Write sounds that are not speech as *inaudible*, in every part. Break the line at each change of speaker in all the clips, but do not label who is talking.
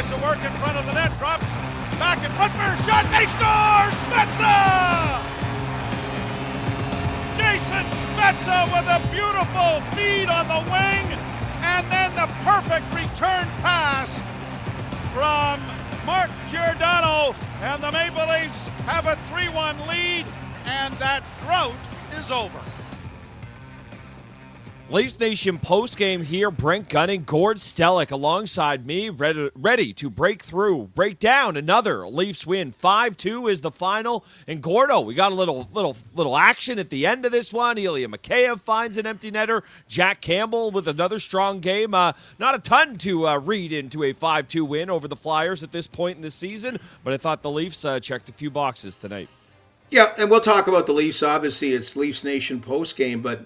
tries to work in front of the net, drops back in front for a shot. They score! Spezza! Jason Spezza with a beautiful feed on the wing, and then the perfect return pass from Mark Giordano, and the Maple Leafs have a 3-1 lead, and that drought is over.
Leafs Nation post game here. Brent Gunning, Gord Stellick alongside me, ready, ready to break through, break down another Leafs win. Five two is the final. And Gordo, we got a little little little action at the end of this one. Ilya Mikheyev finds an empty netter. Jack Campbell with another strong game. Uh, not a ton to uh, read into a five two win over the Flyers at this point in the season, but I thought the Leafs uh, checked a few boxes tonight.
Yeah, and we'll talk about the Leafs. Obviously, it's Leafs Nation post game, but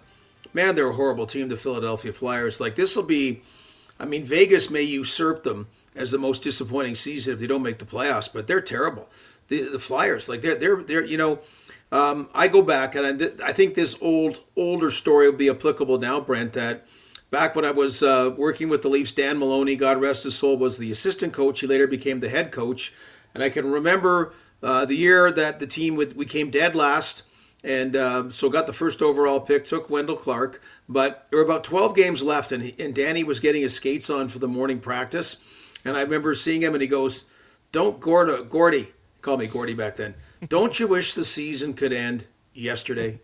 man, they're a horrible team, the Philadelphia Flyers. Like this will be, I mean, Vegas may usurp them as the most disappointing season if they don't make the playoffs, but they're terrible. The, the Flyers, like they're they're they're you know, um, I go back and I, I think this old older story will be applicable now, Brent. That back when I was uh, working with the Leafs, Dan Maloney, God rest his soul, was the assistant coach. He later became the head coach, and I can remember uh, the year that the team would, we came dead last and um, so got the first overall pick. Took Wendell Clark, but there were about 12 games left, and, he, and Danny was getting his skates on for the morning practice. And I remember seeing him, and he goes, "Don't Gordy, Gordy, call me Gordy back then. *laughs* Don't you wish the season could end yesterday?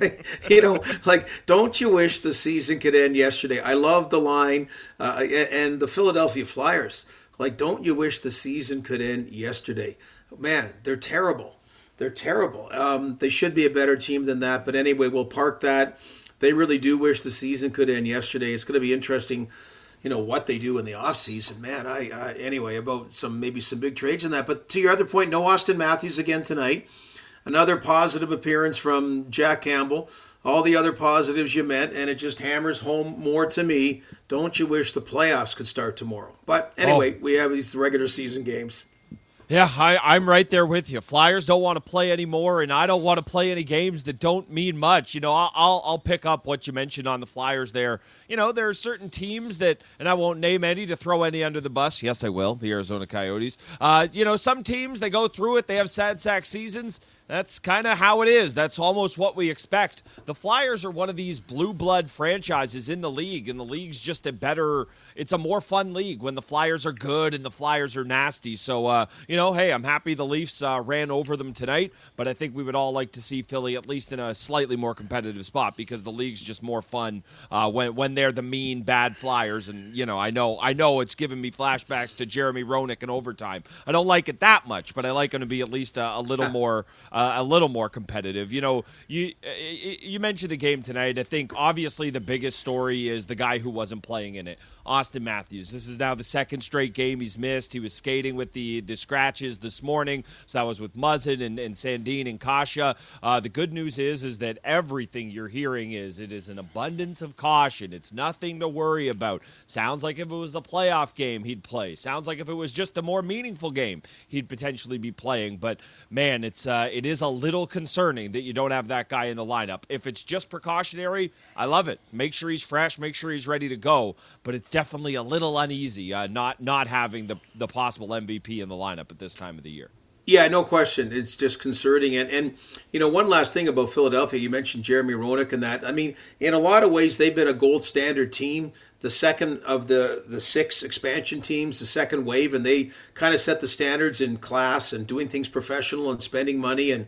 *laughs* you know, like, don't you wish the season could end yesterday? I love the line, uh, and the Philadelphia Flyers. Like, don't you wish the season could end yesterday? Man, they're terrible. They're terrible. Um, they should be a better team than that. But anyway, we'll park that. They really do wish the season could end yesterday. It's going to be interesting, you know, what they do in the offseason. Man, I, I anyway about some maybe some big trades in that. But to your other point, no Auston Matthews again tonight. Another positive appearance from Jack Campbell. All the other positives you meant, and it just hammers home more to me. Don't you wish the playoffs could start tomorrow? But anyway, oh. we have these regular season games.
Yeah, I, am right there with you. Flyers don't want to play anymore, and I don't want to play any games that don't mean much. You know, I'll, I'll, pick up what you mentioned on the Flyers there. You know, there are certain teams that, and I won't name any to throw any under the bus. Yes, I will. The Arizona Coyotes. Uh, you know, some teams they go through it. They have sad sack seasons. That's kind of how it is. That's almost what we expect. The Flyers are one of these blue blood franchises in the league, and the league's just a better it's a more fun league when the Flyers are good and the Flyers are nasty. So, uh, you know, hey, I'm happy the Leafs uh, ran over them tonight, but I think we would all like to see Philly at least in a slightly more competitive spot because the league's just more fun uh, when when they're the mean bad Flyers. And you know, I know I know it's giving me flashbacks to Jeremy Roenick in overtime. I don't like it that much, but I like them to be at least a, a little more uh, a little more competitive. You know, you you mentioned the game tonight. I think obviously the biggest story is the guy who wasn't playing in it. Auston Matthews. This is now the second straight game he's missed. He was skating with the, the scratches this morning, so that was with Muzzin and, and Sandin and Kase. Uh, the good news is is that everything you're hearing is it is an abundance of caution. It's nothing to worry about. Sounds like if it was a playoff game, he'd play. Sounds like if it was just a more meaningful game, he'd potentially be playing. But man, it's uh, it is a little concerning that you don't have that guy in the lineup. If it's just precautionary, I love it. Make sure he's fresh. Make sure he's ready to go. But it's definitely a little uneasy uh, not not having the the possible MVP in the lineup at this time of the year.
Yeah, no question. It's just concerning. And and you know, one last thing about Philadelphia, you mentioned Jeremy Roenick and that. I mean, in a lot of ways, they've been a gold standard team, the second of the the six expansion teams, the second wave, and they kind of set the standards in class and doing things professional and spending money and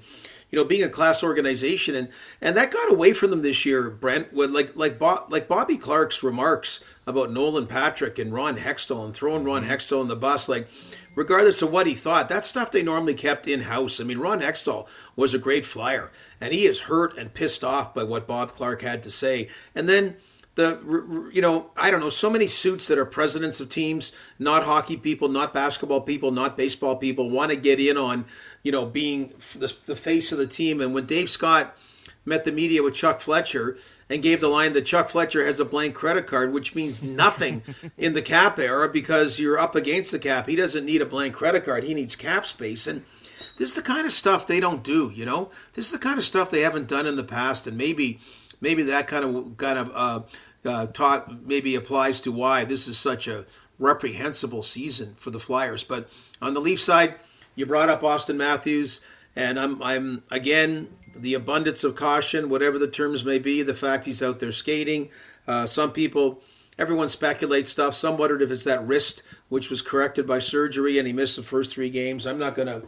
you know, being a class organization, and and that got away from them this year, Brent. With like like Bob, like Bobby Clarke's remarks about Nolan Patrick and Ron Hextall and throwing Ron mm-hmm. Hextall in the bus, like regardless of what he thought, that stuff they normally kept in house. I mean, Ron Hextall was a great flyer, and he is hurt and pissed off by what Bob Clarke had to say, and then the you know I don't know so many suits that are presidents of teams, not hockey people, not basketball people, not baseball people, want to get in on you know being the, the face of the team. And when Dave Scott met the media with Chuck Fletcher and gave the line that Chuck Fletcher has a blank credit card, which means nothing *laughs* in the cap era because you're up against the cap. He doesn't need a blank credit card; he needs cap space and. This is the kind of stuff they don't do, you know. This is the kind of stuff they haven't done in the past, and maybe, maybe that kind of kind of uh, uh, taught maybe applies to why this is such a reprehensible season for the Flyers. But on the Leaf side, you brought up Auston Matthews, and I'm I'm again the abundance of caution, whatever the terms may be, the fact he's out there skating. Uh, some people, everyone speculates stuff. Some wondered if it's that wrist, which was corrected by surgery, and he missed the first three games. I'm not gonna.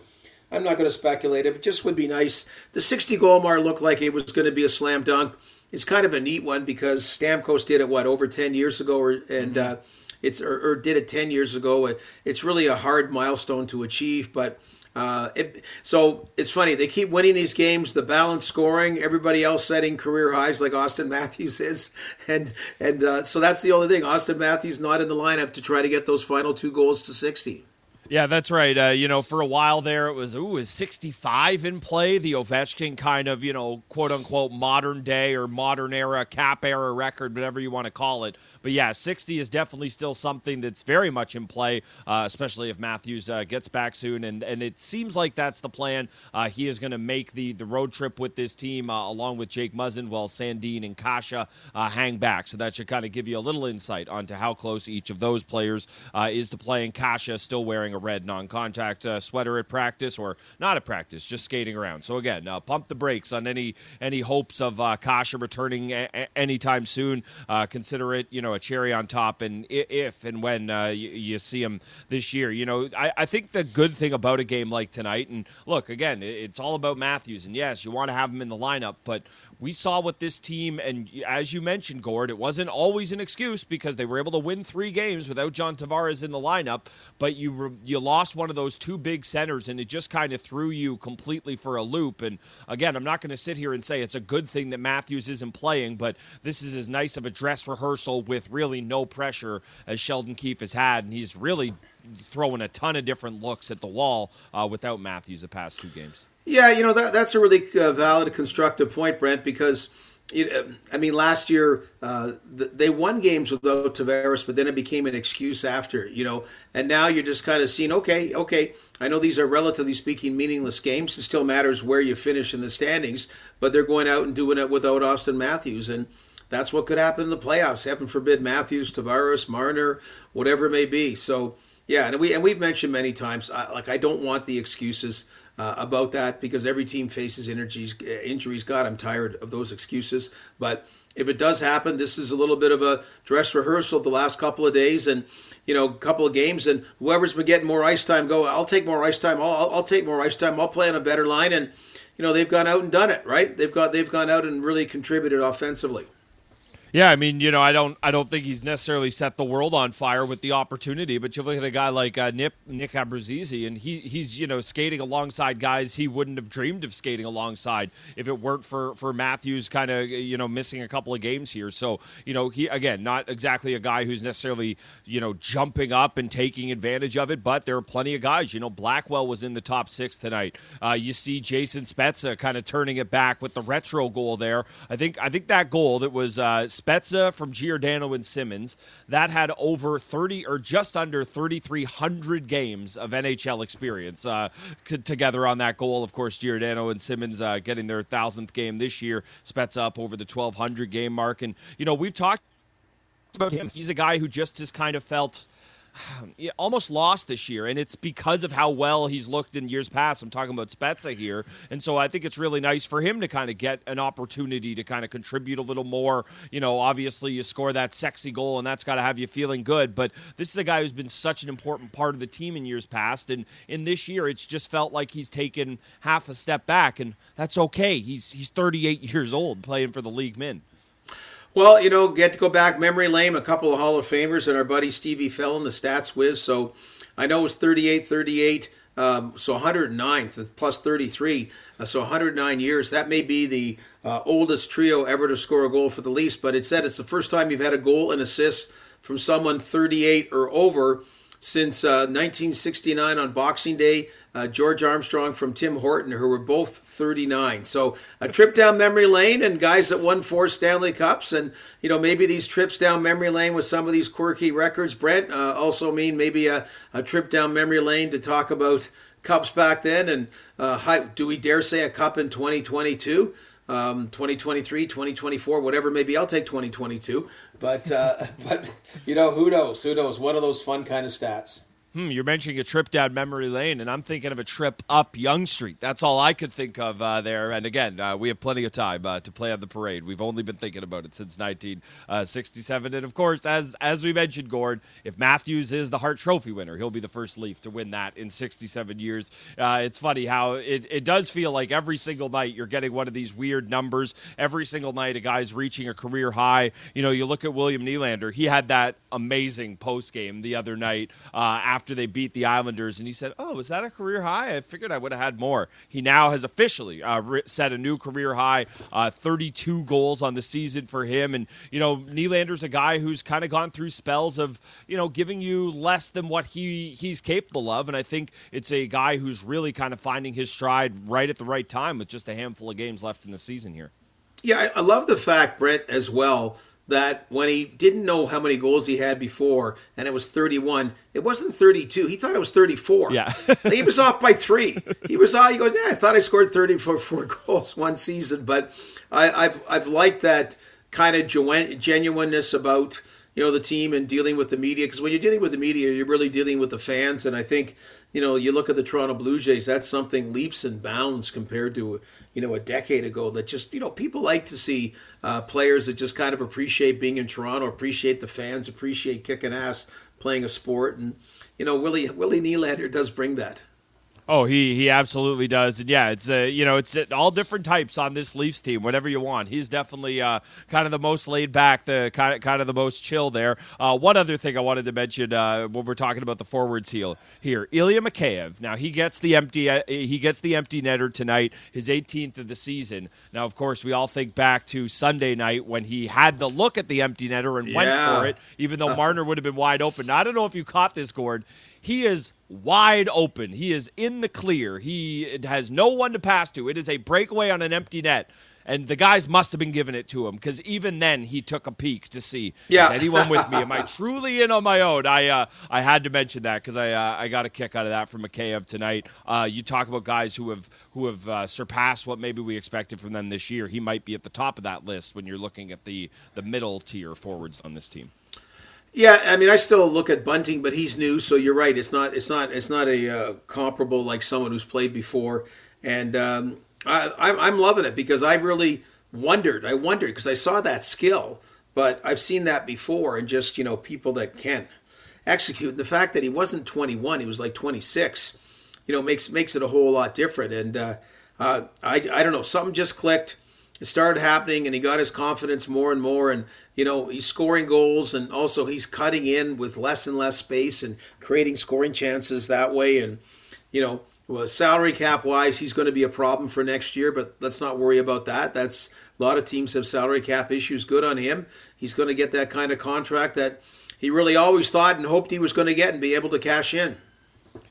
I'm not to speculate. It just would be nice. The 60 goal mark looked like it was going to be a slam dunk. It's kind of a neat one because Stamkos did it what over 10 years ago, or, and uh, it's or, or, did it 10 years ago. It's really a hard milestone to achieve, but uh, it, so it's funny. They keep winning these games. The balanced scoring, everybody else setting career highs like Auston Matthews is, *laughs* and and uh, so that's the only thing. Auston Matthews not in the lineup to try to get those final two goals to 60.
Yeah, that's right. Uh, you know, for a while there, it was ooh, is 65 in play? The Ovechkin kind of, you know, quote unquote modern day or modern era cap era record, whatever you want to call it. But yeah, 60 is definitely still something that's very much in play, uh, especially if Matthews uh, gets back soon. And and it seems like that's the plan. Uh, he is going to make the the road trip with this team uh, along with Jake Muzzin, while Sandin and Kase uh, hang back. So that should kind of give you a little insight onto how close each of those players is to playing. Kase still wearing a red non-contact uh, sweater at practice or not at practice, just skating around. So again, uh, pump the brakes on any any hopes of uh, Kase returning a- a- anytime soon. Uh, consider it, you know, a cherry on top, and if and when uh, you, you, see him this year, you know, I, I think the good thing about a game like tonight, and look, again, it's all about Matthews, and yes, you want to have him in the lineup, but we saw what this team, and as you mentioned, Gord, it wasn't always an excuse because they were able to win three games without John Tavares in the lineup. But you you lost one of those two big centers, and it just kind of threw you completely for a loop. And again, I'm not going to sit here and say it's a good thing that Matthews isn't playing, but this is as nice of a dress rehearsal with really no pressure as Sheldon Keefe has had, and he's really throwing a ton of different looks at the wall uh, without Matthews the past two games.
Yeah, you know that that's a really uh, valid, constructive point, Brent. Because I mean, last year uh, they won games without Tavares, but then it became an excuse after, you know. And now you're just kind of seeing, okay, okay, I know these are relatively speaking meaningless games. It still matters where you finish in the standings, but they're going out and doing it without Auston Matthews, and that's what could happen in the playoffs. Heaven forbid, Matthews, Tavares, Marner, whatever it may be. So yeah, and we and we've mentioned many times, uh, like I don't want the excuses uh, about that because every team faces injuries. Uh, injuries. God, I'm tired of those excuses. But if it does happen, this is a little bit of a dress rehearsal the last couple of days, and you know, a couple of games, and whoever's been getting more ice time, go. I'll take more ice time. I'll, I'll, I'll take more ice time. I'll play on a better line, and you know, they've gone out and done it. Right? They've got they've gone out and really contributed offensively.
Yeah, I mean, you know, I don't, I don't think he's necessarily set the world on fire with the opportunity. But you look at a guy like uh, Nick, Nick Abruzzese, and he, he's, you know, skating alongside guys he wouldn't have dreamed of skating alongside if it weren't for for Matthews kind of, you know, missing a couple of games here. So, you know, he again, not exactly a guy who's necessarily, you know, jumping up and taking advantage of it. But there are plenty of guys. You know, Blackwell was in the top six tonight. Uh, you see Jason Spezza kind of turning it back with the retro goal there. I think, I think that goal that was. Uh, Spezza from Giordano and Simmonds, That had over 30 or just under 3,300 games of NHL experience uh, c- together on that goal. Of course, Giordano and Simmonds uh, getting their thousandth game this year. Spezza up over the 1,200 game mark. And, you know, we've talked about him. He's a guy who just has kind of felt *sighs* almost lost this year, and it's because of how well he's looked in years past. I'm talking about Spezza here, and so I think it's really nice for him to kind of get an opportunity to kind of contribute a little more. You know, obviously you score that sexy goal, and that's got to have you feeling good. But this is a guy who's been such an important part of the team in years past, and in this year, it's just felt like he's taken half a step back, and that's okay. He's he's 38 *laughs* years old, playing for the league men.
Well, you know, get to go back memory lane, a couple of Hall of Famers, and our buddy Stevie Fellon, the stats whiz. So I know it was 38 38. Um, so 109 plus 33, uh, so 109 years. That may be the uh, oldest trio ever to score a goal for the Leafs, but it said it's the first time you've had a goal and assist from someone 38 or over since uh, 1969 on Boxing Day uh, George Armstrong from Tim Horton, who were both 39. So a trip down memory lane and guys that won four Stanley Cups. And, you know, maybe these trips down memory lane with some of these quirky records, Brent, uh, also mean maybe a, a trip down memory lane to talk about cups back then. And uh, do we dare say a cup in 2022? um, 2023, 2024, whatever. Maybe I'll take 2022. But uh, *laughs* but you know, who knows? Who knows? One of those fun kind of stats.
Hmm, you're mentioning a trip down memory lane, and I'm thinking of a trip up Yonge Street. That's all I could think of uh, there. And again, uh, we have plenty of time uh, to play on the parade. We've only been thinking about it since 1967. And of course, as as we mentioned, Gord, if Matthews is the Hart Trophy winner, he'll be the first Leaf to win that in 67 years. Uh, it's funny how it, it does feel like every single night you're getting one of these weird numbers. Every single night, a guy's reaching a career high. You know, you look at William Nylander; he had that amazing post game the other night uh, after after they beat the Islanders, and he said, "Oh, was that a career high? I figured I would have had more." He now has officially uh, set a new career high, uh, 32 goals on the season for him. And you know, Nylander's a guy who's kind of gone through spells of you know giving you less than what he he's capable of, and I think it's a guy who's really kind of finding his stride right at the right time with just a handful of games left in the season here.
Yeah, I, I love the fact, Brett, as well that when he didn't know how many goals he had before and it was 31, it wasn't 32. He thought it was 34.
Yeah. *laughs*
he was off by three. He was off. He goes, yeah, I thought I scored 34 four *laughs* goals one season. But I, have I've liked that kind of genuineness about you know the team and dealing with the media because when you're dealing with the media, you're really dealing with the fans. And I think you know, you look at the Toronto Blue Jays, that's something leaps and bounds compared to, you know, a decade ago that just, you know, people like to see uh, players that just kind of appreciate being in Toronto, appreciate the fans, appreciate kicking ass, playing a sport. And, you know, Willie, Willie Nylander does bring that.
Oh, he he absolutely does, and yeah, it's uh, you know it's uh, all different types on this Leafs team. Whatever you want, he's definitely uh, kind of the most laid back, the kind of kind of the most chill there. Uh, one other thing I wanted to mention uh, when we're talking about the forwards heel here, Ilya Mikheyev. Now he gets the empty uh, he gets the empty netter tonight, his 18th of the season. Now, of course, we all think back to Sunday night when he had the look at the empty netter and yeah. went for it, even though Marner would have been wide open. Now, I don't know if you caught this, Gord. He is wide open. He is in the clear. He has no one to pass to. It is a breakaway on an empty net. And the guys must have been giving it to him because even then he took a peek to see yeah. is anyone with me. Am I *laughs* truly in on my own? I uh, I had to mention that because I uh, I got a kick out of that from Mikheyev tonight. Uh, you talk about guys who have who have uh, surpassed what maybe we expected from them this year. He might be at the top of that list when you're looking at the the middle tier forwards on this team.
Yeah, I mean, I still look at Bunting, but he's new, so you're right. It's not, it's not, it's not a uh, comparable like someone who's played before, and um, I, I'm loving it because I really wondered. I wondered because I saw that skill, but I've seen that before, and just you know, people that can execute. And the fact that he wasn't 21, he was like 26, you know, makes makes it a whole lot different. And uh, uh, I, I don't know, something just clicked it started happening and he got his confidence more and more and you know he's scoring goals and also he's cutting in with less and less space and creating scoring chances that way and you know well, salary cap wise he's going to be a problem for next year but let's not worry about that. That's a lot of teams have salary cap issues. Good on him. He's going to get that kind of contract that he really always thought and hoped he was going to get and be able to cash in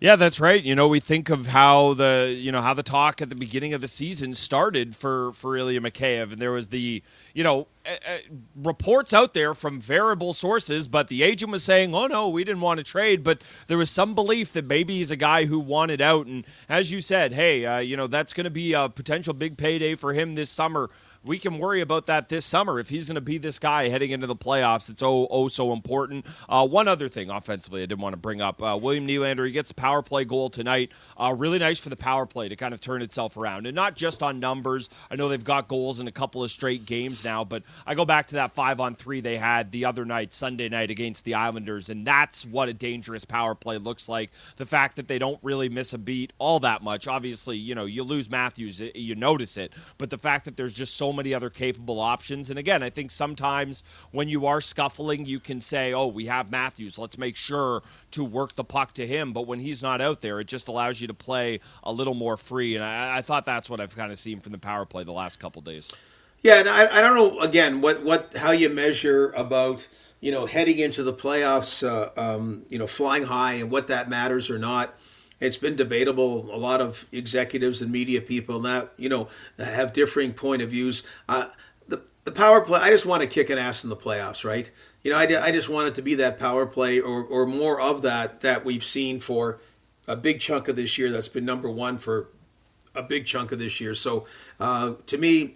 yeah, that's right. You know, we think of how the you know how the talk at the beginning of the season started for for Ilya Mikheyev, and there was the you know uh, uh, reports out there from variable sources, but the agent was saying, "Oh no, we didn't want to trade," but there was some belief that maybe he's a guy who wanted out, and as you said, hey, uh, you know that's going to be a potential big payday for him this summer we can worry about that this summer if he's going to be this guy heading into the playoffs. It's oh oh so important. Uh, one other thing offensively, I didn't want to bring up uh, William Nylander. He gets a power play goal tonight. Uh, really nice for the power play to kind of turn itself around, and not just on numbers. I know they've got goals in a couple of straight games now, but I go back to that five on three they had the other night, Sunday night against the Islanders, and that's what a dangerous power play looks like. The fact that they don't really miss a beat all that much. Obviously, you know you lose Matthews, you notice it, but the fact that there's just so many other capable options. And again, I think sometimes when you are scuffling, you can say, oh, we have Matthews. Let's make sure to work the puck to him. But when he's not out there, it just allows you to play a little more free. And I, I thought that's what I've kind of seen from the power play the last couple days.
Yeah, and I, I don't know again what what how you measure about you know heading into the playoffs, uh, um, you know flying high and what that matters or not it's been debatable. A lot of executives and media people that you know have differing point of views. Uh, the the power play. I just want to kick an ass in the playoffs, right? You know, I, I just want it to be that power play or or more of that that we've seen for a big chunk of this year. That's been number one for a big chunk of this year. So uh, to me,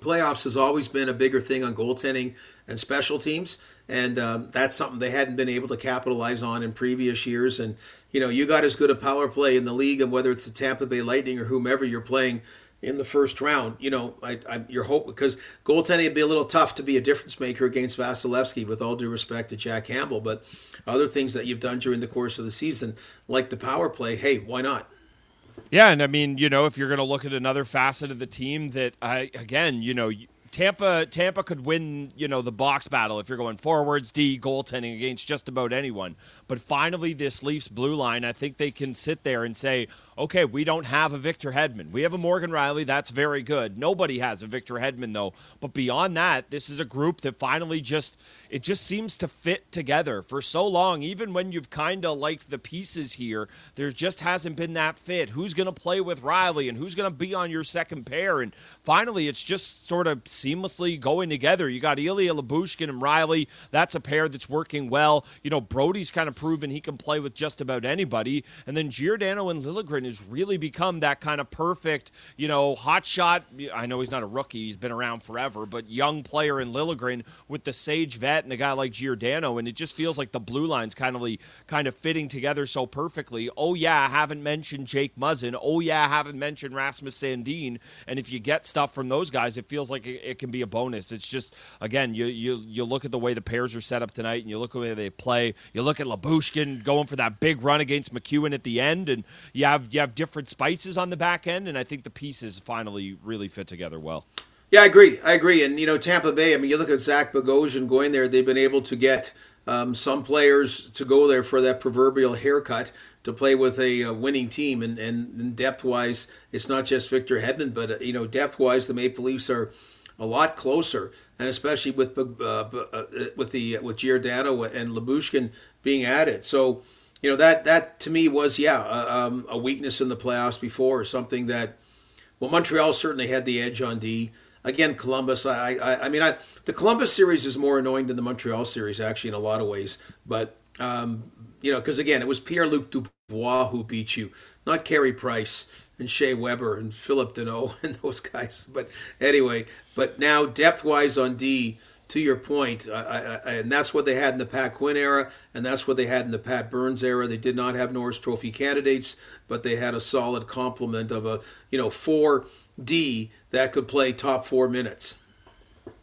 playoffs has always been a bigger thing on goaltending and special teams, and um, that's something they hadn't been able to capitalize on in previous years. And you know, you got as good a power play in the league, and whether it's the Tampa Bay Lightning or whomever you're playing in the first round, you know, I, I your hope because goaltending would be a little tough to be a difference maker against Vasilevskiy. With all due respect to Jack Campbell, but other things that you've done during the course of the season, like the power play, hey, why not?
Yeah, and I mean, you know, if you're going to look at another facet of the team that I again, you know, Tampa Tampa could win, you know, the box battle if you're going forwards, D, goaltending against just about anyone. But finally this Leafs blue line, I think they can sit there and say, okay, we don't have a Victor Hedman. We have a Morgan Rielly. That's very good. Nobody has a Victor Hedman, though. But beyond that, this is a group that finally just, it just seems to fit together for so long. Even when you've kind of liked the pieces here, there just hasn't been that fit. Who's going to play with Rielly and who's going to be on your second pair? And finally, it's just sort of seamlessly going together. You got Ilya Lyubushkin and Rielly. That's a pair that's working well. You know, Brodie's kind of proven he can play with just about anybody. And then Giordano and Liljegren has really become that kind of perfect, you know, hot shot. I know he's not a rookie; he's been around forever, but young player in Liljegren with the sage vet and a guy like Giordano, and it just feels like the blue lines kind of kind of fitting together so perfectly. Oh yeah, I haven't mentioned Jake Muzzin. Oh yeah, I haven't mentioned Rasmus Sandin. And if you get stuff from those guys, it feels like it, it can be a bonus. It's just again, you you you look at the way the pairs are set up tonight, and you look at the way they play. You look at Lyubushkin going for that big run against MacEwen at the end, and you have you have different spices on the back end, and I think the pieces finally really fit together well.
Yeah, I agree. I agree. And you know, Tampa Bay. I mean, you look at Zach Bogosian going there. They've been able to get um, some players to go there for that proverbial haircut to play with a, a winning team. And, and, and depth wise, it's not just Victor Hedman, but uh, you know, depth wise, the Maple Leafs are a lot closer, and especially with uh, uh, with the with Giordano and Lyubushkin being added. So you know that that to me was yeah a, um, a weakness in the playoffs before, or something that well Montreal certainly had the edge on D. Again, Columbus. I, I, I mean, I, the Columbus series is more annoying than the Montreal series, actually, in a lot of ways. But um, you know, because again, it was Pierre Luc Dubois who beat you, not Carey Price and Shea Weber and Phillip Danault *laughs* and those guys. But anyway, but now depth wise on D, to your point, I, I, and that's what they had in the Pat Quinn era, and that's what they had in the Pat Burns era. They did not have Norris Trophy candidates, but they had a solid complement of a you know four D that could play top four minutes.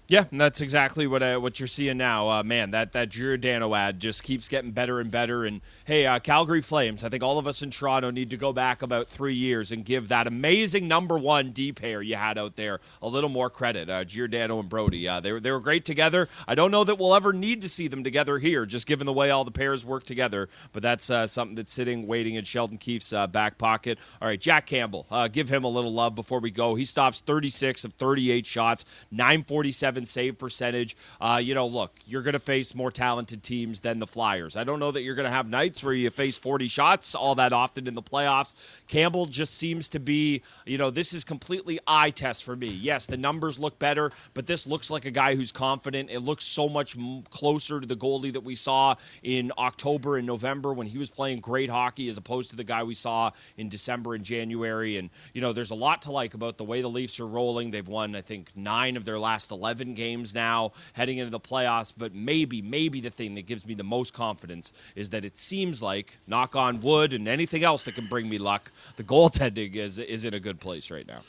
Yeah, that's exactly what uh, what you're seeing now. Uh, man, that that Giordano ad just keeps getting better and better. And hey, uh, Calgary Flames, I think all of us in Toronto need to go back about three years and give that amazing number one D pair you had out there a little more credit. Uh, Giordano and Brodie, uh, they were they were great together. I don't know that we'll ever need to see them together here, just given the way all the pairs work together. But that's uh, something that's sitting waiting in Sheldon Keefe's uh, back pocket. All right, Jack Campbell, give him a little love before we go. He stops 36 of 38 shots, 947 save percentage. Uh, you know, look, you're going to face more talented teams than the Flyers. I don't know that you're going to have nights where you face 40 shots all that often in the playoffs. Campbell just seems to be, you know, this is completely eye test for me. Yes, the numbers look better, but this looks like a guy who's confident. It looks so much closer to the goalie that we saw in October and November when he was playing great hockey as opposed to the guy we saw in December and January. And, you know, there's a lot to like about the way the Leafs are rolling. They've won, I think, nine of their last 11 games now heading into the playoffs. But maybe, maybe the thing that gives me the most confidence is that it seems like, knock on wood and anything else that can bring me luck, the goaltending is, is in a good place right now.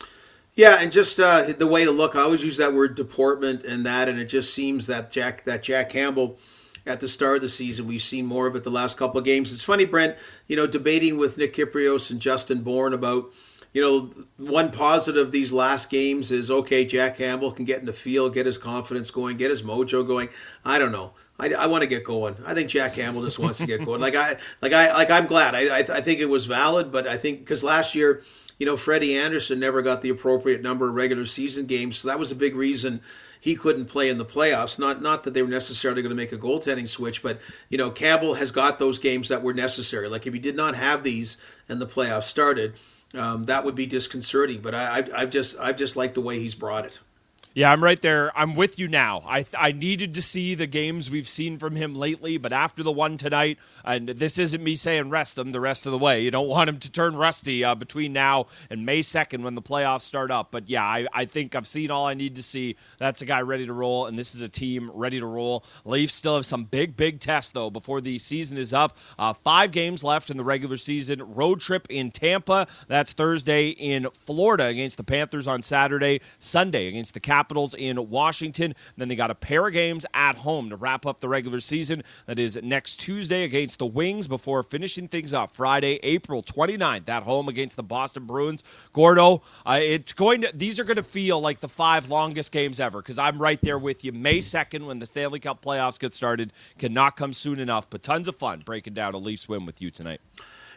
Yeah, and just uh, the way to look, I always use that word deportment and that, and it just seems that Jack that Jack Campbell at the start of the season. We've seen more of it the last couple of games. It's funny, Brent, you know, debating with Nick Kypreos and Justin Bourne about you know, one positive of these last games is okay, Jack Campbell can get in the field, get his confidence going, get his mojo going. I don't know. I, I want to get going. I think Jack Campbell just wants to get going. Like I, like I, like I'm glad. I, I, I think it was valid, but I think because last year, you know, Freddie Andersen never got the appropriate number of regular season games, so that was a big reason he couldn't play in the playoffs. Not not that they were necessarily going to make a goaltending switch, but you know, Campbell has got those games that were necessary. Like if he did not have these and the playoffs started, um, that would be disconcerting. But I, I've just I've just liked the way he's brought it.
Yeah, I'm right there. I'm with you now. I I needed to see the games we've seen from him lately, but after the one tonight, and this isn't me saying rest him the rest of the way. You don't *laughs* want him to turn rusty uh, between now and May 2nd when the playoffs start up. But yeah, I, I think I've seen all I need to see. That's a guy ready to roll, and this is a team ready to roll. Leafs still have some big, big tests, though, before the season is up. Uh, five games left in the regular season. Road trip in Tampa. That's Thursday in Florida against the Panthers on Saturday. Sunday against the Capitals Capitals in Washington. Then they got a pair of games at home to wrap up the regular season. That is next Tuesday against the Wings before finishing things up Friday, April 29th at home against the Boston Bruins. Gordo, uh, it's going to these are going to feel like the five longest games ever because I'm right there with you. May 2nd when the Stanley Cup playoffs get started cannot come soon enough, but tons of fun breaking down a Leafs win with you tonight.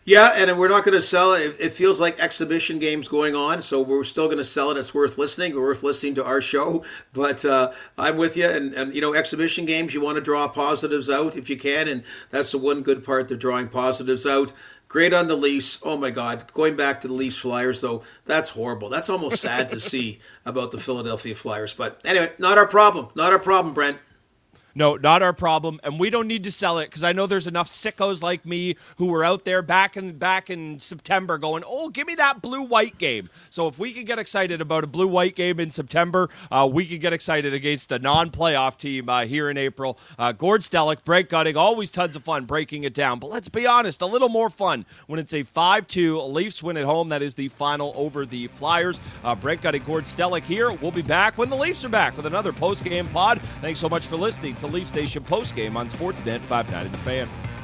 Yeah, and we're not going to sell it. It feels like exhibition games going on, so we're still going to sell it. It's worth listening. Worth listening to our show. But uh, I'm with you. And, and, you know, exhibition games, you want to draw positives out if you can. And that's the one good part, they're drawing positives out. Great on the Leafs. Oh, my God. Going back to the Leafs Flyers, though, that's horrible. That's almost sad to *laughs* see about the Philadelphia Flyers. But anyway, not our problem. Not our problem, Brent.
No, not our problem, and we don't need to sell it because I know there's enough sickos like me who were out there back in back in September going, "Oh, give me that blue white game." So if we can get excited about a blue white game in September, uh, we can get excited against the non-playoff team uh, here in April. Uh, Gord Stellick, Brent Gunning, always tons of fun breaking it down. But let's be honest, a little more fun when it's a five-two Leafs win at home. That is the final over the Flyers. Uh, Brent Gunning, Gord Stellick here. We'll be back when the Leafs are back with another post-game pod. Thanks so much for listening to Leaf Nation postgame on Sportsnet 590 The Fan.